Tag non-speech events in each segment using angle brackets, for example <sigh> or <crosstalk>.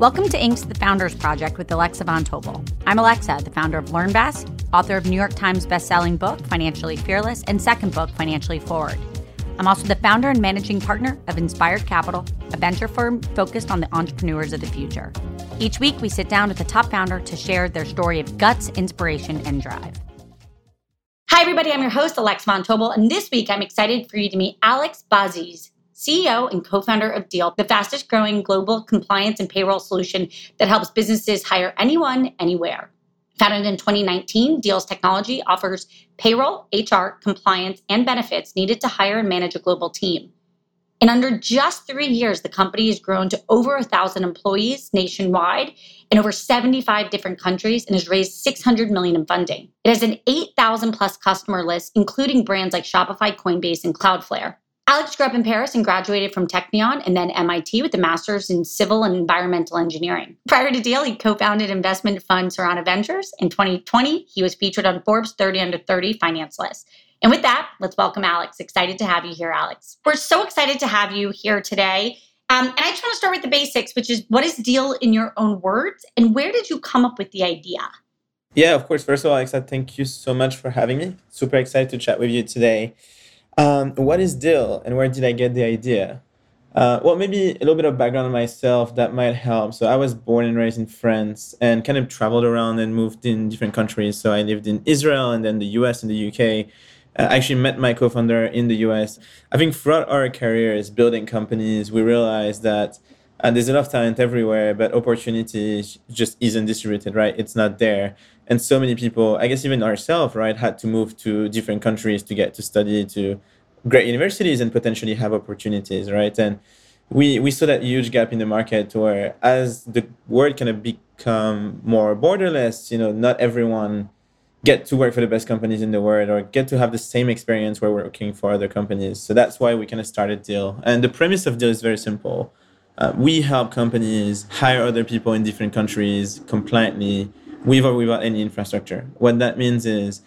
Welcome to Inc.'s The Founders Project with Alexa Von Tobel. I'm Alexa, the founder of LearnVest, author of New York Times bestselling book, Financially Fearless, and second book, Financially Forward. I'm also the founder and managing partner of Inspired Capital, a venture firm focused on the entrepreneurs of the future. Each week, we sit down with a top founder to share their story of guts, inspiration, and drive. Hi, everybody. I'm your host, Alexa Von Tobel, and this week I'm excited for you to meet Alex Bouaziz. CEO and co founder of Deel, the fastest growing global compliance and payroll solution that helps businesses hire anyone, anywhere. Founded in 2019, Deel's technology offers payroll, HR, compliance, and benefits needed to hire and manage a global team. In under just three years, the company has grown to over 1,000 employees nationwide in over 75 different countries and has raised 600 million in funding. It has an 8,000 plus customer list, including brands like Shopify, Coinbase, and Cloudflare. Alex grew up in Paris and graduated from Technion and then MIT with a master's in civil and environmental engineering. Prior to Deel, he co founded investment fund Serana Ventures. In 2020, he was featured on Forbes 30 under 30 finance list. And with that, let's welcome Alex. Excited to have you here, Alex. We're so excited to have you here today. Um, and I just want to start with the basics, which is what is Deel in your own words? And where did you come up with the idea? Yeah, of course. First of all, Alexa, thank you so much for having me. Super excited to chat with you today. Um, what is Deel and where did I get the idea? Uh, well, maybe a little bit of background on myself that might help. So I was born and raised in France and kind of traveled around and moved in different countries. So I lived in Israel and then the US and the UK. Uh, I actually met my co-founder in the US. I think throughout our careers building companies, we realized that uh, there's enough talent everywhere, but opportunity just isn't distributed, right? It's not there and so many people i guess even ourselves right had to move to different countries to get to study to great universities and potentially have opportunities right? And we we saw that huge gap in the market where as the world kind of become more borderless you know not everyone get to work for the best companies in the world or get to have the same experience where we're working for other companies. So that's why we kind of started Deel and the premise of Deel is very simple. Uh, we help companies hire other people in different countries compliantly with or without any infrastructure. What that means is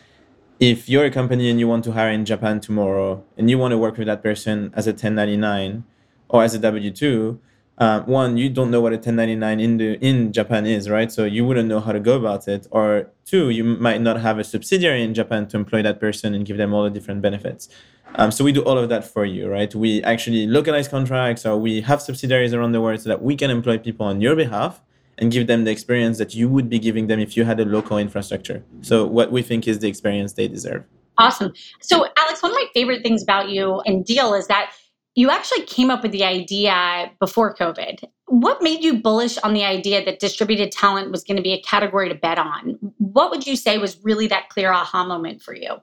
if you're a company and you want to hire in Japan tomorrow and you want to work with that person as a 1099 or as a W 2, uh, one, you don't know what a 1099 in the in Japan is, right? So you wouldn't know how to go about it. Or two, you might not have a subsidiary in Japan to employ that person and give them all the different benefits. Um, so we do all of that for you, right? We actually localize contracts, or we have subsidiaries around the world so that we can employ people on your behalf and give them the experience that you would be giving them if you had a local infrastructure. So, what we think is the experience they deserve. Awesome. So, Alex, one of my favorite things about you and Deel is that you actually came up with the idea before COVID. What made you bullish on the idea that distributed talent was going to be a category to bet on? What would you say was really that clear aha moment for you?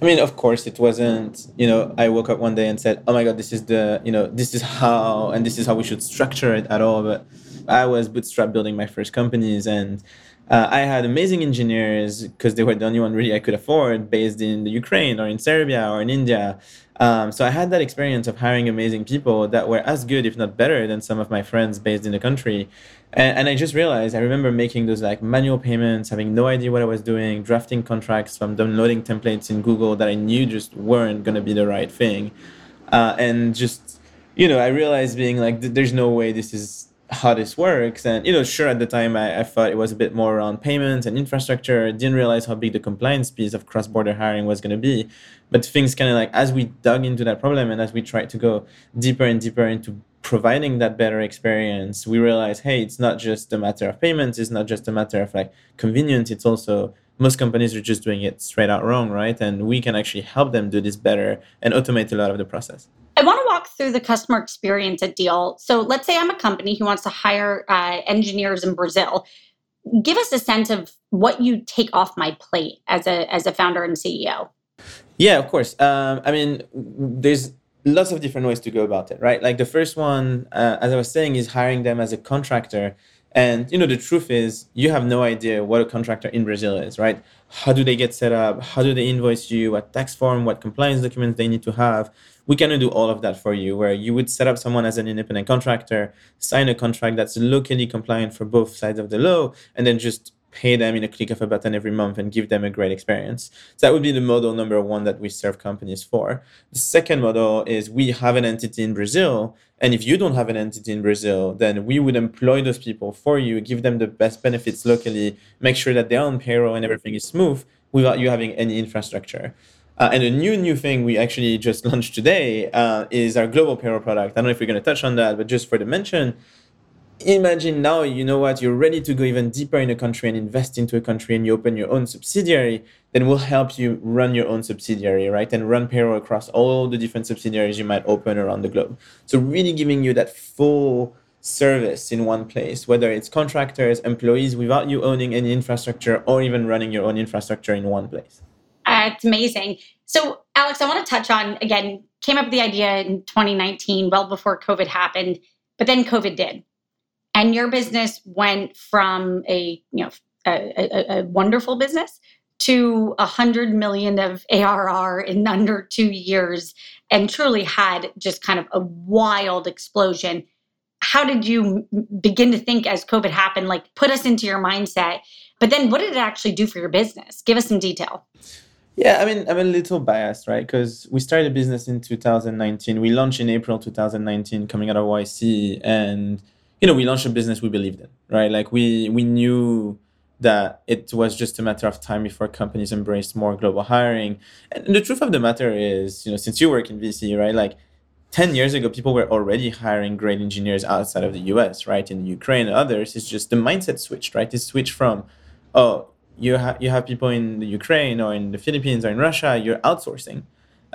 I mean, of course, it wasn't, you know, I woke up one day and said, oh my God, this is the, you know, this is how, and this is how we should structure it at all. But I was bootstrap building my first companies and uh, I had amazing engineers because they were the only one really I could afford based in the Ukraine or in Serbia or in India. Um, so I had that experience of hiring amazing people that were as good, if not better, than some of my friends based in the country. And, and I just realized I remember making those like manual payments, having no idea what I was doing, drafting contracts from downloading templates in Google that I knew just weren't going to be the right thing. Uh, and just, you know, I realized being like, there's no way this is how this works. And, you know, sure, at the time I, I thought it was a bit more around payments and infrastructure. Didn't realize how big the compliance piece of cross border hiring was going to be. But things kind of like, as we dug into that problem and as we tried to go deeper and deeper into providing that better experience, we realized, hey, it's not just a matter of payments, it's not just a matter of like convenience, it's also most companies are just doing it straight out wrong, right? And we can actually help them do this better and automate a lot of the process. Through the customer experience at Deel. So let's say I'm a company who wants to hire uh, engineers in Brazil. Give us a sense of what you take off my plate as a as a founder and CEO. Yeah, of course. Um, I mean, there's lots of different ways to go about it, right? Like the first one, uh, as I was saying, is hiring them as a contractor. And you know, the truth is, you have no idea what a contractor in Brazil is, right? How do they get set up? How do they invoice you? What tax form? What compliance documents they need to have? We cannot do all of that for you. Where you would set up someone as an independent contractor, sign a contract that's locally compliant for both sides of the law, and then just pay them in a click of a button every month and give them a great experience. So that would be the model number one that we serve companies for. The second model is we have an entity in Brazil. And if you don't have an entity in Brazil, then we would employ those people for you, give them the best benefits locally, make sure that they're on payroll and everything is smooth without you having any infrastructure. Uh, and a new new thing we actually just <laughs> launched today uh, is our global payroll product. I don't know if we're going to touch on that, but just for the mention, imagine now you know what you're ready to go even deeper in a country and invest into a country and you open your own subsidiary then we'll help you run your own subsidiary right? And run payroll across all the different subsidiaries you might open around the globe. So really giving you that full service in one place whether it's contractors employees without you owning any infrastructure or even running your own infrastructure in one place it's amazing so alex i want to touch on again came up with the idea in 2019 well before covid happened but then covid did and your business went from a you know a, a, a wonderful business to a hundred million of ARR in under two years, and truly had just kind of a wild explosion. How did you begin to think as COVID happened? Like, put us into your mindset. But then, what did it actually do for your business? Give us some detail. Yeah, I mean, I'm a little biased, right? Because we started a business in 2019. We launched in April 2019, coming out of YC, and you know, we launched a business we believed in, right? Like we we knew that it was just a matter of time before companies embraced more global hiring. And the truth of the matter is, you know, since you work in VC, right? Like 10 years ago, people were already hiring great engineers outside of the US, right? In Ukraine and others. It's just the mindset switched, right? It switched from, oh, you, ha- you have people in the Ukraine or in the Philippines or in Russia, you're outsourcing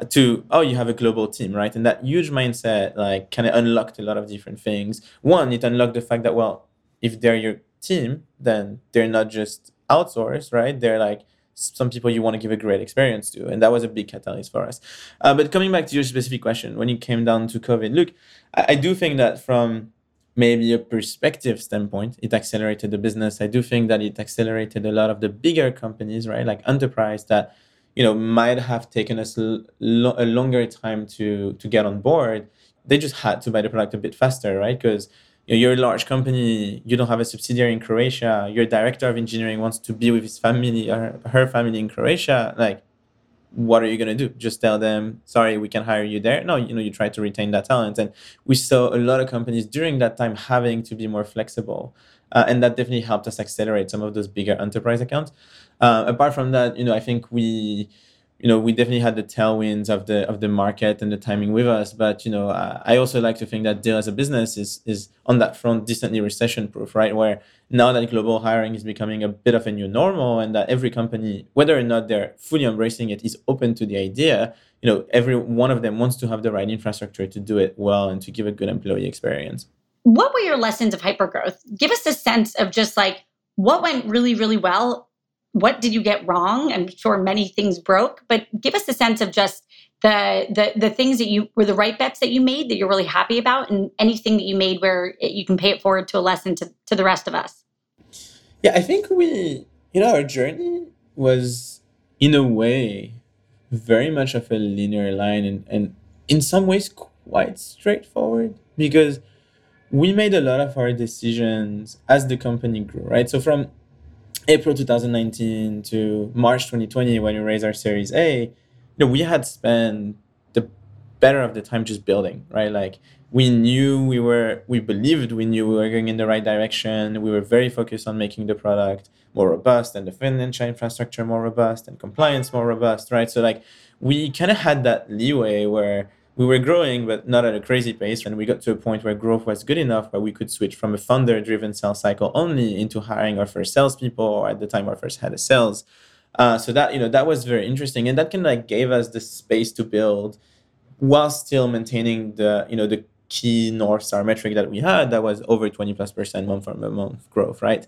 to oh you have a global team right? And that huge mindset like kind of unlocked a lot of different things. One it unlocked the fact that well if they're your team then they're not just outsourced right? They're like some people you want to give a great experience to and that was a big catalyst for us. Uh, but coming back to your specific question when it came down to covid look I, I do think that from maybe a perspective standpoint it accelerated the business. I do think that it accelerated a lot of the bigger companies right? Like enterprise that you know might have taken us a longer time to to get on board. They just had to buy the product a bit faster right? Because you know, you're a large company you don't have a subsidiary in croatia your director of engineering wants to be with his family or her family in croatia like what are you going to do? Just tell them sorry we can hire you there. No you know you try to retain that talent. And we saw a lot of companies during that time having to be more flexible uh, and that definitely helped us accelerate some of those bigger enterprise accounts. Uh, apart from that, you know, I think we, you know, we definitely had the tailwinds of the of the market and the timing with us. But you know, I also like to think that Deel as a business is is on that front decently recession proof, right? Where now that global hiring is becoming a bit of a new normal, and that every company, whether or not they're fully embracing it, is open to the idea. You know, every one of them wants to have the right infrastructure to do it well and to give a good employee experience. What were your lessons of hypergrowth? Give us a sense of just like what went really, really well what did you get wrong? I'm sure many things broke, but give us a sense of just the the the things that you were the right bets that you made that you're really happy about, and anything that you made where it, you can pay it forward to a lesson to to the rest of us. Yeah, I think we, you know, our journey was in a way very much of a linear line, and and in some ways quite straightforward because we made a lot of our decisions as the company grew, right? So from April 2019 to March 2020 when we raised our Series A, you know, we had spent the better of the time just building, right? Like we knew we were, we believed we knew we were going in the right direction. We were very focused on making the product more robust and the financial infrastructure more robust and compliance more robust, right? So like we kind of had that leeway where we were growing, but not at a crazy pace. And we got to a point where growth was good enough where we could switch from a founder driven sales cycle only into hiring our first salespeople, or at the time, our first head of sales. Uh, so that, you know, that was very interesting. And that kind of like gave us the space to build while still maintaining the, you know, the key North Star metric that we had that was over 20 plus percent month from month growth, right?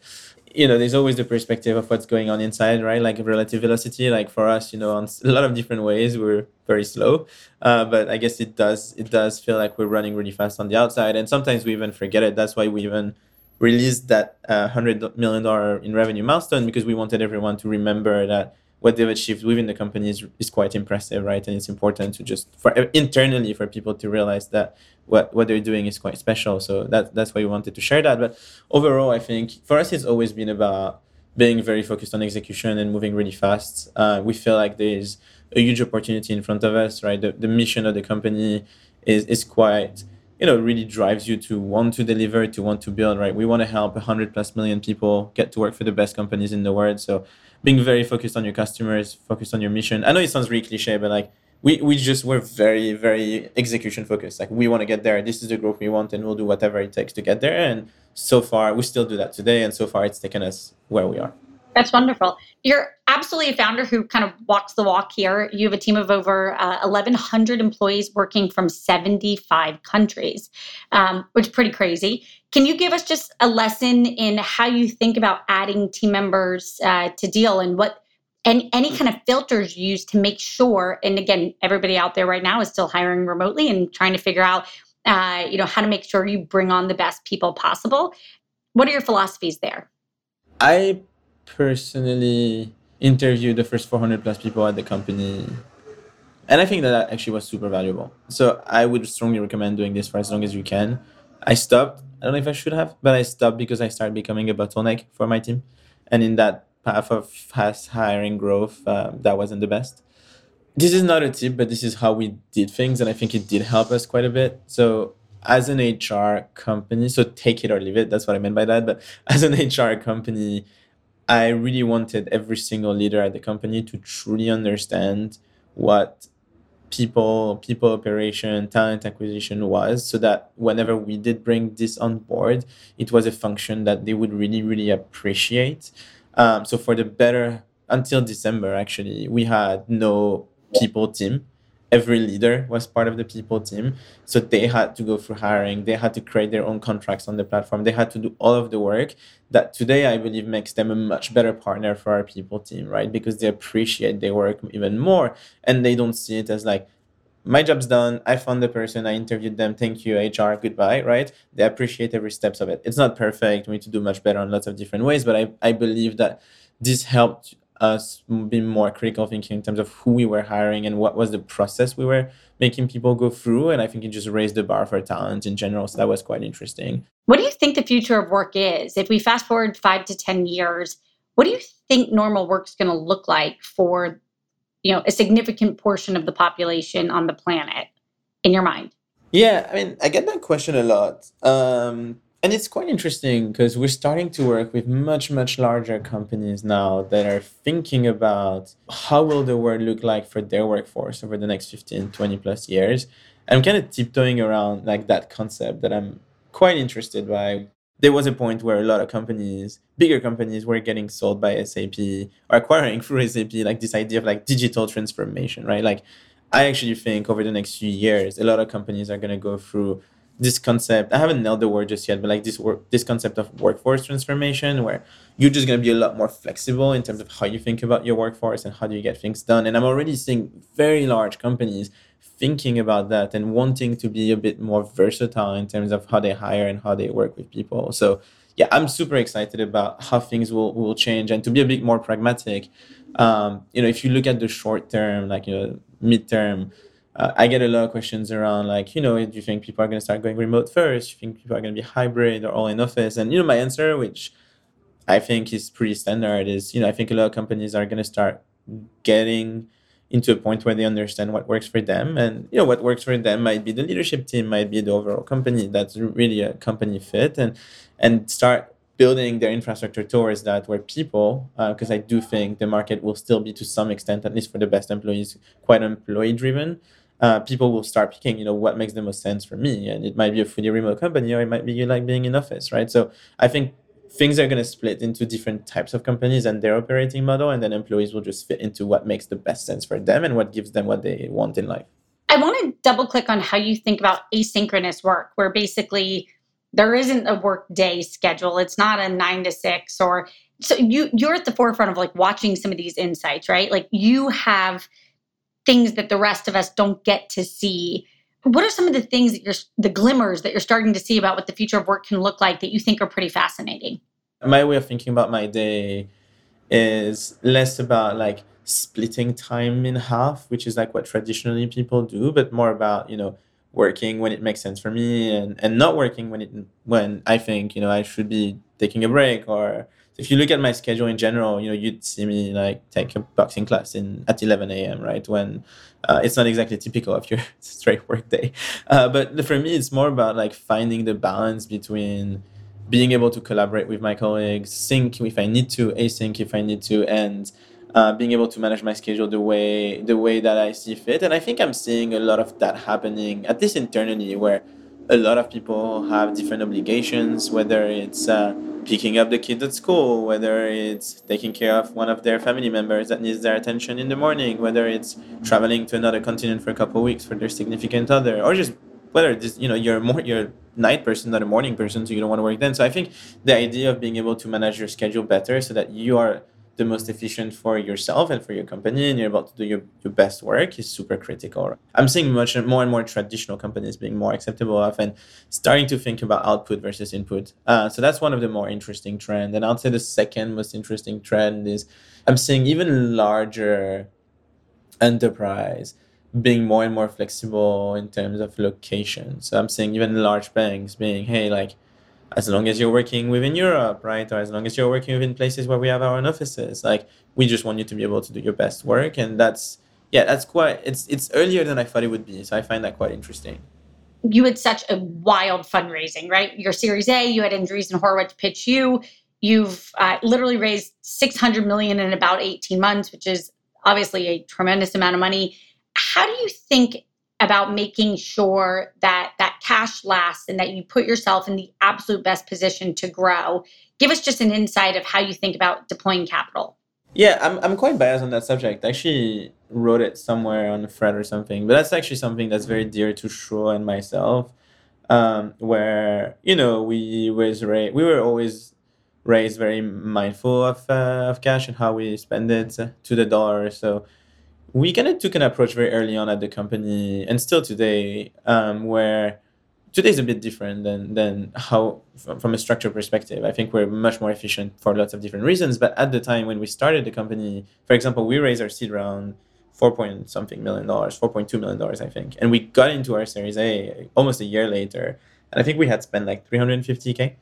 You know, there's always the perspective of what's going on inside, right? Like relative velocity. Like for us, you know, on <laughs> a lot of different ways, we're very slow. Uh, but I guess it does it does feel like we're running really fast on the outside, and sometimes we even forget it. That's why we even released that uh, hundred million dollar in revenue milestone because we wanted everyone to remember that what they've achieved within the company is, is quite impressive, right? And it's important to just for internally for people to realize that what, what they're doing is quite special. So that that's why we wanted to share that. But overall, I think for us, it's always been about being very focused on execution and moving really fast. Uh, we feel like there's a huge opportunity in front of us, right? The, the mission of the company is is quite you know really drives you to want to deliver to want to build right we want to help 100 plus million people get to work for the best companies in the world so being very focused on your customers, focused on your mission. I know it sounds really cliche, but like we, we just were very, very execution focused. Like we want to get there. This is the growth we want, and we'll do whatever it takes to get there. And so far, we still do that today. And so far, it's taken us where we are. That's wonderful. You're absolutely a founder who kind of walks the walk here. You have a team of over uh, 1,100 employees working from 75 countries, um, which is pretty crazy. Can you give us just a lesson in how you think about adding team members uh, to Deel and what and any kind of filters you use to make sure? And again, everybody out there right now is still hiring remotely and trying to figure out, uh, you know, how to make sure you bring on the best people possible. What are your philosophies there? I personally interviewed the first 400 plus people at the company. And i think that, that actually was super valuable. So i would strongly recommend doing this for as long as you can. I stopped i don't know if i should have but i stopped because i started becoming a bottleneck for my team. And in that path of fast hiring growth um, that wasn't the best. This is not a tip but this is how we did things and i think it did help us quite a bit. So as an hr company so take it or leave it that's what i meant by that but as an <laughs> hr company I really wanted every single leader at the company to truly understand what people people operation talent acquisition was so that whenever we did bring this on board it was a function that they would really really appreciate. Um, so for the better until december actually we had no people team every leader was part of the people team. So they had to go through hiring, they had to create their own contracts on the platform, they had to do all of the work that today I believe makes them a much better partner for our people team, right? Because they appreciate their work even more and they don't see it as like, my job's done. I found the person. I interviewed them. Thank you, HR. Goodbye. Right? They appreciate every steps of it. It's not perfect. We need to do much better in lots of different ways. But I, I believe that this helped us being more critical thinking in terms of who we were hiring and what was the process we were making people go through. And I think it just raised the bar for talent in general. So that was quite interesting. What do you think the future of work is? If we fast forward five to 10 years, what do you think normal work's going to look like for you know a significant portion of the population on the planet in your mind? Yeah, I mean, I get that question a lot. Um, and it's quite interesting because we're starting to work with much much larger companies now that are thinking about how will the world look like for their workforce over the next 15 20 plus years. I'm kind of tiptoeing around like that concept that i'm quite interested by. There was a point where a lot of companies bigger companies were getting sold by sap or acquiring through sap like this idea of like digital transformation right? Like i actually think over the next few years a lot of companies are going to go through this concept i haven't nailed the word just yet but like this work this concept of workforce transformation where you're just going to be a lot more flexible in terms of how you think about your workforce and how do you get things done. And i'm already seeing very large companies thinking about that and wanting to be a bit more versatile in terms of how they hire and how they work with people. So yeah i'm super excited about how things will, will change and to be a bit more pragmatic. Um, you know if you look at the short term like you know midterm uh, I get a lot of questions around like, you know, do you think people are going to start going remote first? Do you think people are going to be hybrid or all in office? And, you know, my answer, which I think is pretty standard, is, you know, I think a lot of companies are going to start getting into a point where they understand what works for them. And, you know, what works for them might be the leadership team, might be the overall company. That's really a company fit and, and start building their infrastructure towards that where people because uh, i do think the market will still be to some extent at least for the best employees quite employee driven uh, people will start picking, you know, what makes the most sense for me. And it might be a fully remote company or it might be you like being in office, right? So I think things are going to split into different types of companies and their operating model. And then employees will just fit into what makes the best sense for them and what gives them what they want in life. I want to double click on how you think about asynchronous work, where basically there isn't a work day schedule. It's not a nine to six or so you you're at the forefront of like watching some of these insights, right? Like you have things that the rest of us don't get to see. What are some of the things that you're the glimmers that you're starting to see about what the future of work can look like that you think are pretty fascinating? My way of thinking about my day is less about like splitting time in half, which is like what traditionally people do, but more about, you know, working when it makes sense for me and, and not working when it when I think, you know, I should be taking a break or if you look at my schedule in general, you know, you'd see me like take a boxing class in at 11 a.m. right when uh, it's not exactly typical of your <laughs> straight work day. Uh, but for me, it's more about like finding the balance between being able to collaborate with my colleagues, sync if I need to, async if I need to, and uh, being able to manage my schedule the way the way that I see fit. And I think I'm seeing a lot of that happening, at least internally, where a lot of people have different obligations, whether it's uh, picking up the kids at school, whether it's taking care of one of their family members that needs their attention in the morning, whether it's traveling to another continent for a couple of weeks for their significant other, or just whether this you know you're more you're a night person not a morning person so you don't want to work then. So i think the idea of being able to manage your schedule better so that you are the most efficient for yourself and for your company and you're about to do your, your best work is super critical. I'm seeing much more and more traditional companies being more acceptable of and starting to think about output versus input. Uh, so that's one of the more interesting trends. And I'd say the second most interesting trend is I'm seeing even larger enterprise being more and more flexible in terms of location. So I'm seeing even large banks being, hey, like as long as you're working within Europe, right? Or as long as you're working within places where we have our own offices, like we just want you to be able to do your best work. And that's, yeah, that's quite, it's, it's earlier than I thought it would be. So I find that quite interesting. You had such a wild fundraising, right? Your Series A, you had Andreessen Horowitz pitch you. You've uh, literally raised 600 million in about 18 months, which is obviously a tremendous amount of money. How do you think about making sure that that cash lasts and that you put yourself in the absolute best position to grow. Give us just an insight of how you think about deploying capital. Yeah, I'm, I'm quite biased on that subject. I actually wrote it somewhere on a thread or something, but that's actually something that's very dear to Shuo and myself. Um, where you know we was ra- we were always raised very mindful of uh, of cash and how we spend it to the dollar. So we kind of took an approach very early on at the company and still today um, where today is a bit different than than how from a structure perspective. I think we're much more efficient for lots of different reasons but at the time when we started the company for example we raised our seed round 4 point something million dollars 4.2 million dollars i think. And we got into our series a almost a year later and i think we had spent like 350k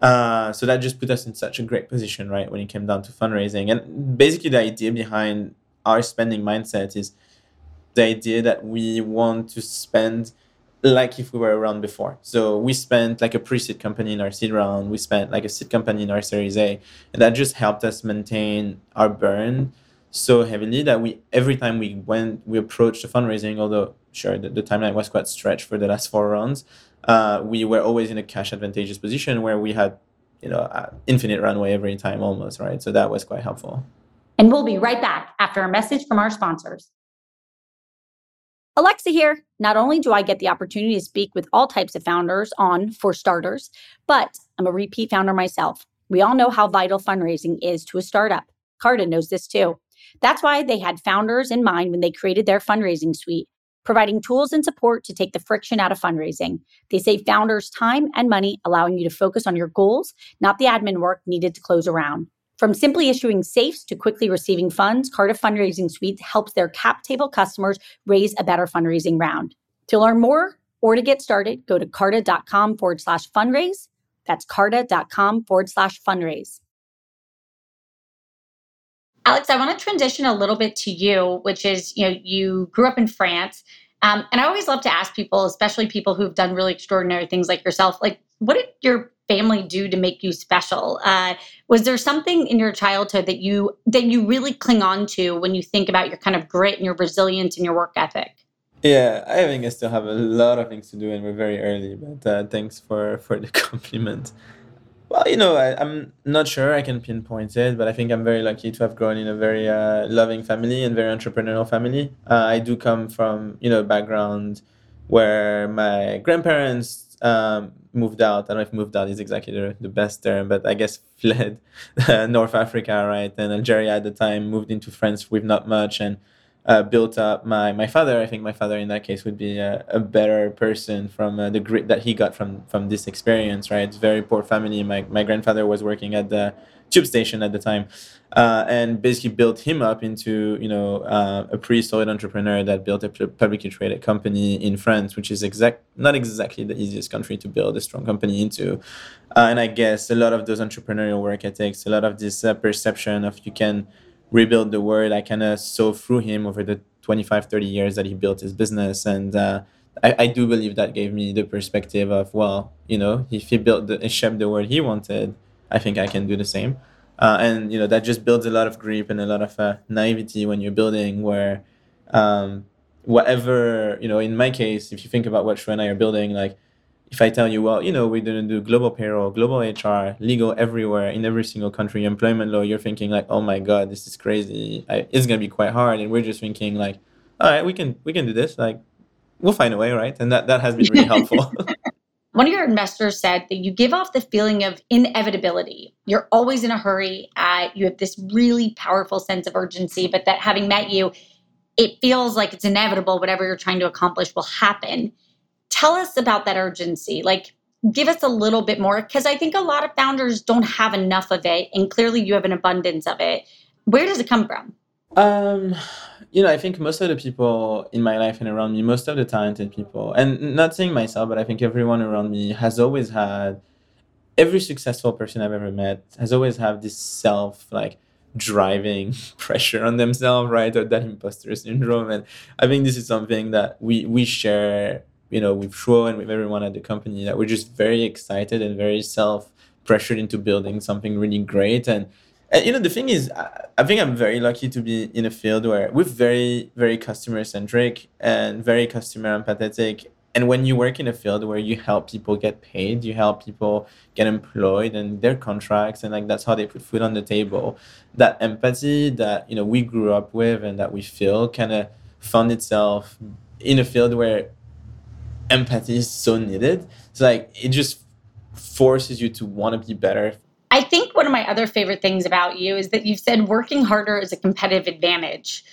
uh, so that just put us in such a great position right when it came down to fundraising. And basically the idea behind our spending mindset is the idea that we want to spend like if we were around before. So we spent like a pre-seed company in our seed round. We spent like a seed company in our Series A, and that just helped us maintain our burn so heavily that we every time we went we approached the fundraising, although sure the, the timeline was quite stretched for the last four rounds, uh, we were always in a cash advantageous position where we had you know infinite runway every time almost right. So that was quite helpful. And we'll be right back after a message from our sponsors. Alexa here. Not only do I get the opportunity to speak with all types of founders on For Starters, but I'm a repeat founder myself. We all know how vital fundraising is to a startup. Carta knows this too. That's why they had founders in mind when they created their fundraising suite, providing tools and support to take the friction out of fundraising. They save founders time and money, allowing you to focus on your goals, not the admin work needed to close a round. From simply issuing safes to quickly receiving funds, Carta Fundraising Suite helps their cap table customers raise a better fundraising round. To learn more or to get started, go to carta.com forward slash fundraise. That's carta.com forward slash fundraise. Alex, I want to transition a little bit to you, which is, you know, you grew up in France. Um, and I always love to ask people, especially people who've done really extraordinary things like yourself, like, what did your family do to make you special? Uh, was there something in your childhood that you that you really cling on to when you think about your kind of grit and your resilience and your work ethic? Yeah, I think I still have a lot of things to do, and we're very early. But uh, thanks for for the <laughs> compliment. Well, you know, I, am not sure I can pinpoint it, but I think I'm very lucky to have grown in a very uh, loving family and very entrepreneurial family. Uh, I do come from you know a background where my grandparents um, moved out. I don't know if moved out is exactly the, the best term, but I guess <laughs> fled North Africa, right? And Algeria at the time moved into France with not much and uh, built up my my father. I think my father in that case would be a, a better person from uh, the grit that he got from from this experience, right? Very poor family. My my grandfather was working at the tube station at the time, uh, and basically built him up into you know uh, a pretty solid entrepreneur that built a publicly traded company in France, which is exact not exactly the easiest country to build a strong company into. Uh, and I guess a lot of those entrepreneurial work ethics, a lot of this uh, perception of you can rebuild the world, I kind of saw through him over the 25, 30 years that he built his business. And uh, I, I do believe that gave me the perspective of, well, you know, if he built the, shaped the world he wanted, I think I can do the same. Uh, and you know that just builds a lot of grip and a lot of uh, naivety when you're building. Where um, whatever you know, in my case, if you think about what Shuo and I are building, like if I tell you, well, you know, we're going to do global payroll, global HR, legal everywhere in every single country, employment law, you're thinking like, oh my god, this is crazy. I, it's going to be quite hard, and we're just thinking like, all right, we can we can do this. Like, we'll find a way, right? And that that has been really <laughs> helpful. <laughs> One of your investors said that you give off the feeling of inevitability. You're always in a hurry. Uh, you have this really powerful sense of urgency, but that having met you, it feels like it's inevitable. Whatever you're trying to accomplish will happen. Tell us about that urgency. Like, give us a little bit more, because I think a lot of founders don't have enough of it, and clearly you have an abundance of it. Where does it come from? Um, you know, I think most of the people in my life and around me, most of the talented people, and not saying myself, but I think everyone around me has always had, every successful person I've ever met has always had this self like driving <laughs> pressure on themselves, right? Or that imposter syndrome. And I think this is something that we we share, you know, with Shuo and with everyone at the company that we're just very excited and very self pressured into building something really great and and you know the thing is i think i'm very lucky to be in a field where we're very very customer centric and very customer empathetic and when you work in a field where you help people get paid you help people get employed and their contracts and like that's how they put food on the table that empathy that you know we grew up with and that we feel kind of found itself in a field where empathy is so needed. It's like it just forces you to want to be better I think one of my other favorite things about you is that you've said working harder is a competitive advantage.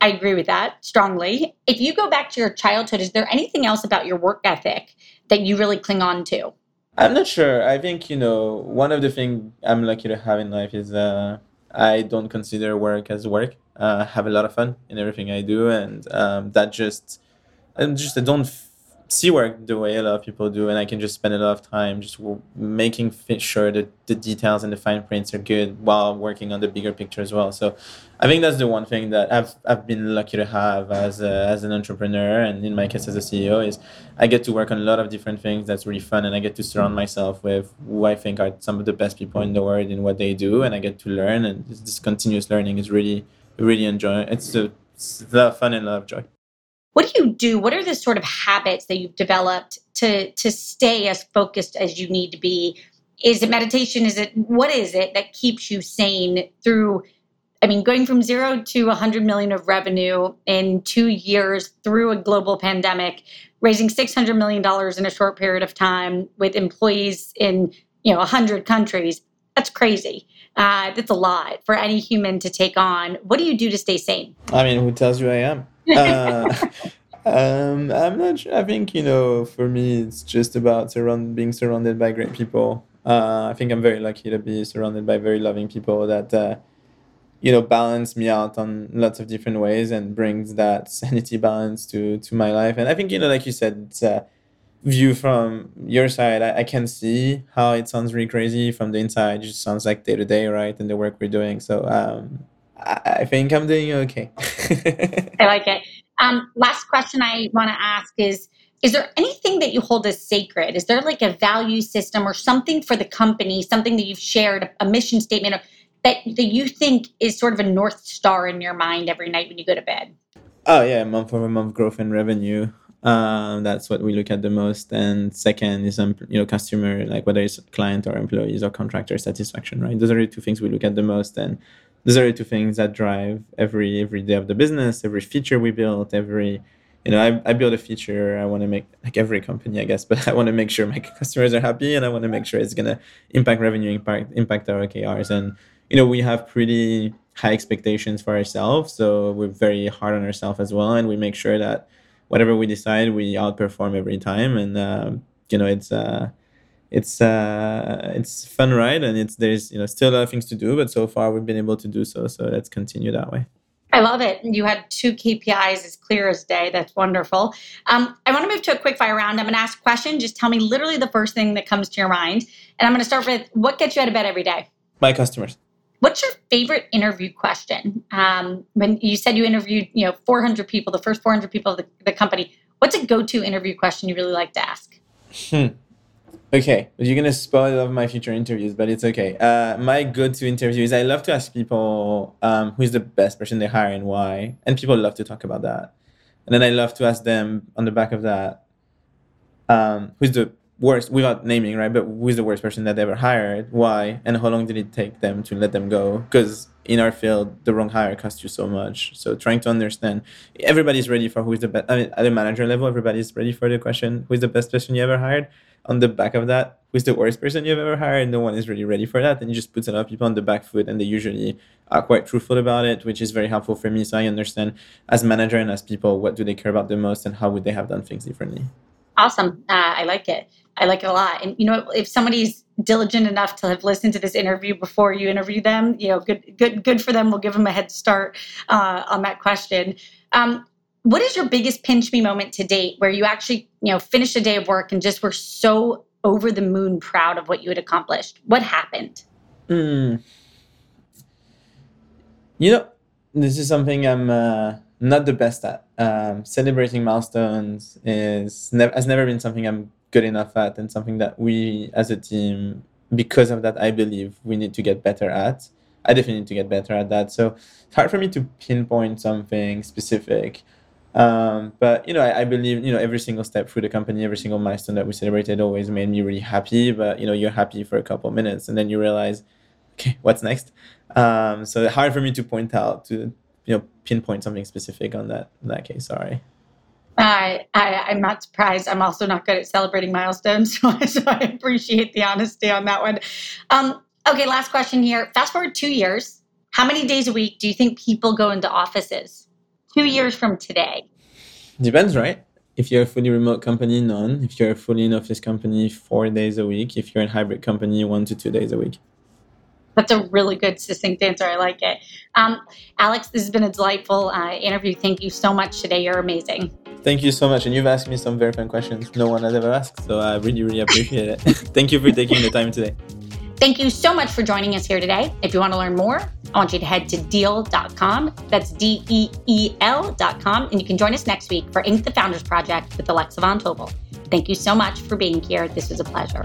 I agree with that strongly. If you go back to your childhood, is there anything else about your work ethic that you really cling on to? I'm not sure. I think, you know, one of the things I'm lucky to have in life is uh, I don't consider work as work. Uh, I have a lot of fun in everything I do. And um, that just, I'm just, I don't see work the way a lot of people do, and I can just spend a lot of time just making sure that the details and the fine prints are good while working on the bigger picture as well. So, I think that's the one thing that I've I've been lucky to have as a, as an entrepreneur, and in my case as a CEO, is I get to work on a lot of different things. That's really fun, and I get to surround myself with who I think are some of the best people in the world in what they do, and I get to learn. And this, this continuous learning is really really enjoy. It's a, it's a lot of fun and a lot of joy. What do you do? What are the sort of habits that you've developed to to stay as focused as you need to be? Is it meditation? Is it what is it that keeps you sane through? I mean, going from zero to 100 million of revenue in two years through a global pandemic, raising 600 million dollars in a short period of time with employees in you know 100 countries. That's crazy. Uh, that's a lot for any human to take on. What do you do to stay sane? I mean, who tells you I am? Uh, <laughs> um, I'm not sure. I think, you know, for me, it's just about surround, being surrounded by great people. Uh, I think I'm very lucky to be surrounded by very loving people that, uh, you know, balance me out on lots of different ways and brings that <laughs> sanity balance to, to my life. And I think, you know, like you said, view from your side. I, I can see how it sounds really crazy from the inside. It just sounds like day to day, right? And the work we're doing. So, um, I think I'm doing okay. <laughs> I like it. Um, last question I want to ask is Is there anything that you hold as sacred? Is there like a value system or something for the company, something that you've shared, a mission statement that, that you think is sort of a North Star in your mind every night when you go to bed? Oh, yeah, month over month growth in revenue. Um, that's what we look at the most. And second is, um, you know, customer, like whether it's client or employees or contractor satisfaction, right? Those are the two things we look at the most. And those are the two things that drive every every day of the business every feature we build every you know, I, I build a feature. I want to make like every company, I guess, <laughs> but I want to make sure my customers are happy, and I want to make sure it's gonna impact revenue, impact impact our OKRs, and you know, we have pretty high expectations for ourselves, so we're very hard on ourselves as well, and we make sure that whatever we decide, we outperform every time, and uh, you know, it's uh, it's uh, it's fun ride, and it's there's you know still a lot of things to do, but so far we've been able to do so. So let's continue that way. I love it. You had two KPIs as clear as day. That's wonderful. Um, I want to move to a quick fire round. I'm going to ask a question. Just tell me literally the first thing that comes to your mind. And I'm going to start with what gets you out of bed every day? My customers. What's your favorite interview question? Um, when you said you interviewed, you know, 400 people, the first 400 people of the, the company, what's a go-to interview question you really like to ask? Hmm. Okay, you're gonna spoil of my future interviews, but it's okay. Uh, my go-to interview is I love to ask people um, who's the best person they hire and why, and people love to talk about that. And then I love to ask them on the back of that, um, who's the worst, without naming, right? But who's the worst person that they ever hired? Why? And how long did it take them to let them go? Because in our field, the wrong hire costs you so much. So trying to understand, everybody's ready for who's the best. I mean, at a manager level, everybody's ready for the question, who's the best person you ever hired? On the back of that who's the worst person you've ever hired and no one is really ready for that and you just put a lot of people on the back foot and they usually are quite truthful about it which is very helpful for me so i understand as manager and as people what do they care about the most and how would they have done things differently. Awesome. Uh, i like it. I like it a lot. And you know if somebody's diligent enough to have listened to this interview before you interview them you know good good good for them. We'll give them a head start uh, on that question. Um, what is your biggest pinch me moment to date where you actually you know finished a day of work and just were so over the moon proud of what you had accomplished? What happened? Mm. you know this is something i'm uh, not the best at. Um, celebrating milestones is ne- has never been something i'm good enough at and something that we as a team because of that i believe we need to get better at. I definitely need to get better at that. So it's hard for me to pinpoint something specific um, but you know, I, I, believe you know every single step through the company, every single milestone that we celebrated always made me really happy. But you know, you're happy for a couple of minutes, and then you realize, okay, <laughs> what's next? Um, so hard for me to point out to you know pinpoint something specific on that in that case. Sorry. I, I am not surprised. I'm also not good at celebrating milestones, <laughs> so, so I appreciate the honesty on that one. Um, okay, last question here. Fast forward two years. How many days a week do you think people go into offices? Two years from today? Depends, right? If you're a fully remote company, none. If you're a fully in office company, four days a week. If you're in hybrid company, one to two days a week. That's a really good, succinct answer. I like it. Um, Alex, this has been a delightful uh, interview. Thank you so much today. You're amazing. Thank you so much. And you've asked me some very fun questions no one has ever asked. So I really, really appreciate it. <laughs> Thank you for taking the time today. Thank you so much for joining us here today. If you want to learn more, I want you to head to deel.com. That's D E E L.com. And you can join us next week for Inc. the Founders Project with Alexa Von Tobel. Thank you so much for being here. This was a pleasure.